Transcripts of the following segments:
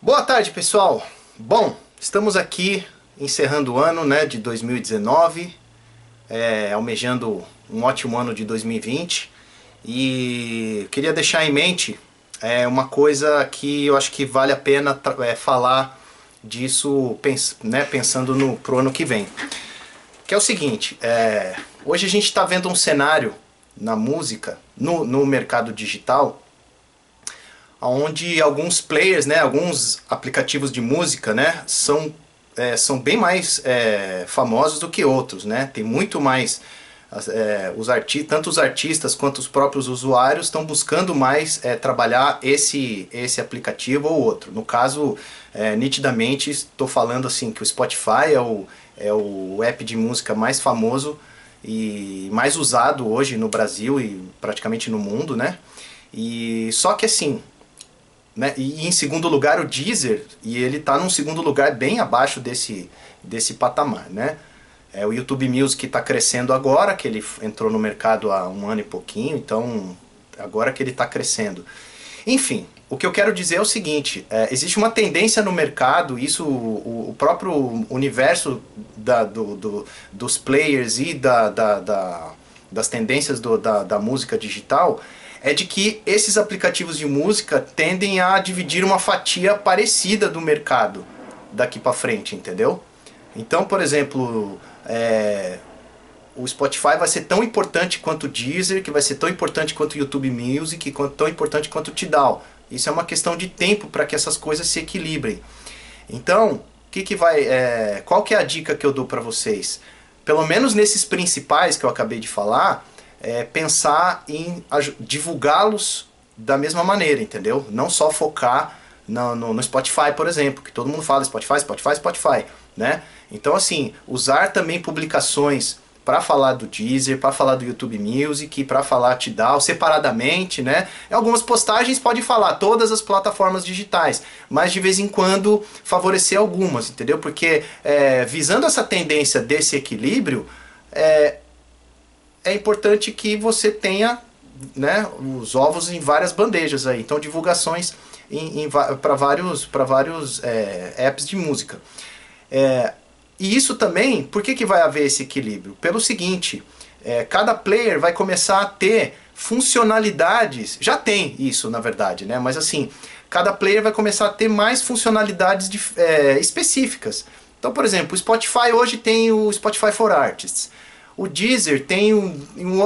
Boa tarde, pessoal. Bom, estamos aqui encerrando o ano né, de 2019, é, almejando um ótimo ano de 2020 e queria deixar em mente é, uma coisa que eu acho que vale a pena é, falar disso pens né, pensando no pro ano que vem. Que é o seguinte, é, hoje a gente está vendo um cenário na música, no, no mercado digital, onde alguns players, né, alguns aplicativos de música, né, são, é, são bem mais é, famosos do que outros, né? Tem muito mais é, os arti tanto os artistas quanto os próprios usuários estão buscando mais é, trabalhar esse esse aplicativo ou outro. No caso, é, nitidamente estou falando assim que o Spotify é o é o app de música mais famoso e mais usado hoje no Brasil e praticamente no mundo, né? E só que assim, né? E em segundo lugar o Deezer, e ele está num segundo lugar bem abaixo desse, desse patamar. Né? É, o YouTube Music está crescendo agora, que ele entrou no mercado há um ano e pouquinho, então agora que ele está crescendo. Enfim, o que eu quero dizer é o seguinte, é, existe uma tendência no mercado, isso o, o próprio universo da, do, do, dos players e da, da, da das tendências do, da música digital, é de que esses aplicativos de música tendem a dividir uma fatia parecida do mercado daqui para frente, entendeu? Então, por exemplo, é, o Spotify vai ser tão importante quanto o Deezer, que vai ser tão importante quanto o YouTube Music, quanto, tão importante quanto o Tidal. Isso é uma questão de tempo para que essas coisas se equilibrem. Então, que que vai, é, qual que é a dica que eu dou para vocês? Pelo menos nesses principais que eu acabei de falar, é, pensar em divulgá-los da mesma maneira, entendeu? Não só focar no, no, no, Spotify, por exemplo, que todo mundo fala Spotify, Spotify, Spotify, né? Então, assim, usar também publicações para falar do Deezer, para falar do YouTube Music, para falar Tidal separadamente, né? Em algumas postagens pode falar todas as plataformas digitais, mas de vez em quando favorecer algumas, entendeu? Porque é, visando essa tendência desse equilíbrio, é, é importante que você tenha né, os ovos em várias bandejas aí. Então divulgações para vários, pra vários é, apps de música. É, e isso também, por que, que vai haver esse equilíbrio? Pelo seguinte, é, cada player vai começar a ter funcionalidades, já tem isso na verdade, né? mas assim, cada player vai começar a ter mais funcionalidades de, é, específicas. Então, por exemplo, o Spotify hoje tem o Spotify for Artists. O Deezer tem um, um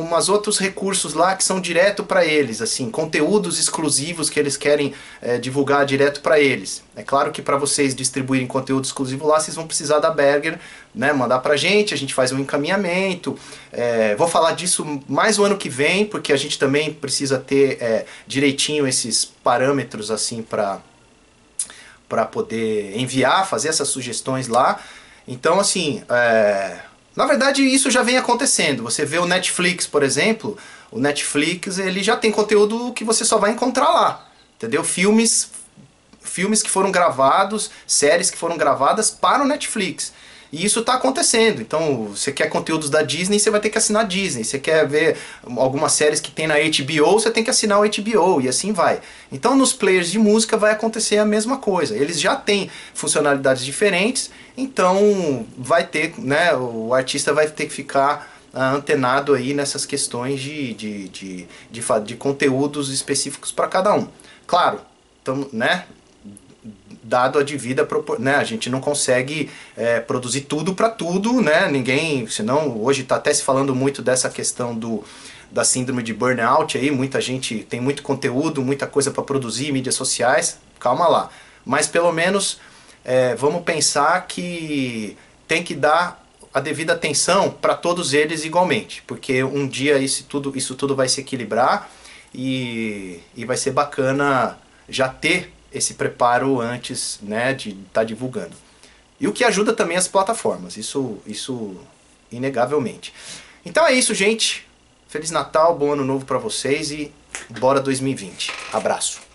umas outros recursos lá que são direto para eles, assim, conteúdos exclusivos que eles querem é, divulgar direto para eles. É claro que para vocês distribuírem conteúdo exclusivo lá, vocês vão precisar da Berger, né, mandar para a gente, a gente faz um encaminhamento. É, vou falar disso mais o ano que vem, porque a gente também precisa ter é, direitinho esses parâmetros assim para para poder enviar, fazer essas sugestões lá. Então, assim, é, na verdade, isso já vem acontecendo. Você vê o Netflix, por exemplo, o Netflix ele já tem conteúdo que você só vai encontrar lá. Entendeu? Filmes, filmes que foram gravados, séries que foram gravadas para o Netflix. E isso está acontecendo. Então, você quer conteúdos da Disney, você vai ter que assinar a Disney. Você quer ver algumas séries que tem na HBO, você tem que assinar o HBO e assim vai. Então, nos players de música vai acontecer a mesma coisa. Eles já têm funcionalidades diferentes, então vai ter, né, o artista vai ter que ficar ah, antenado aí nessas questões de, de, de, de, de conteúdos específicos para cada um. Claro, tamo, né, dado a devida né? A gente não consegue é, produzir tudo para tudo, né? Ninguém, senão hoje está até se falando muito dessa questão do da síndrome de burnout aí, muita gente tem muito conteúdo, muita coisa para produzir, mídias sociais, calma lá. Mas pelo menos é, vamos pensar que tem que dar a devida atenção para todos eles igualmente, porque um dia isso tudo, isso tudo vai se equilibrar e, e vai ser bacana já ter esse preparo antes né, de estar tá divulgando. E o que ajuda também as plataformas, isso, isso inegavelmente. Então é isso, gente. Feliz Natal, bom ano novo para vocês e bora 2020. Abraço.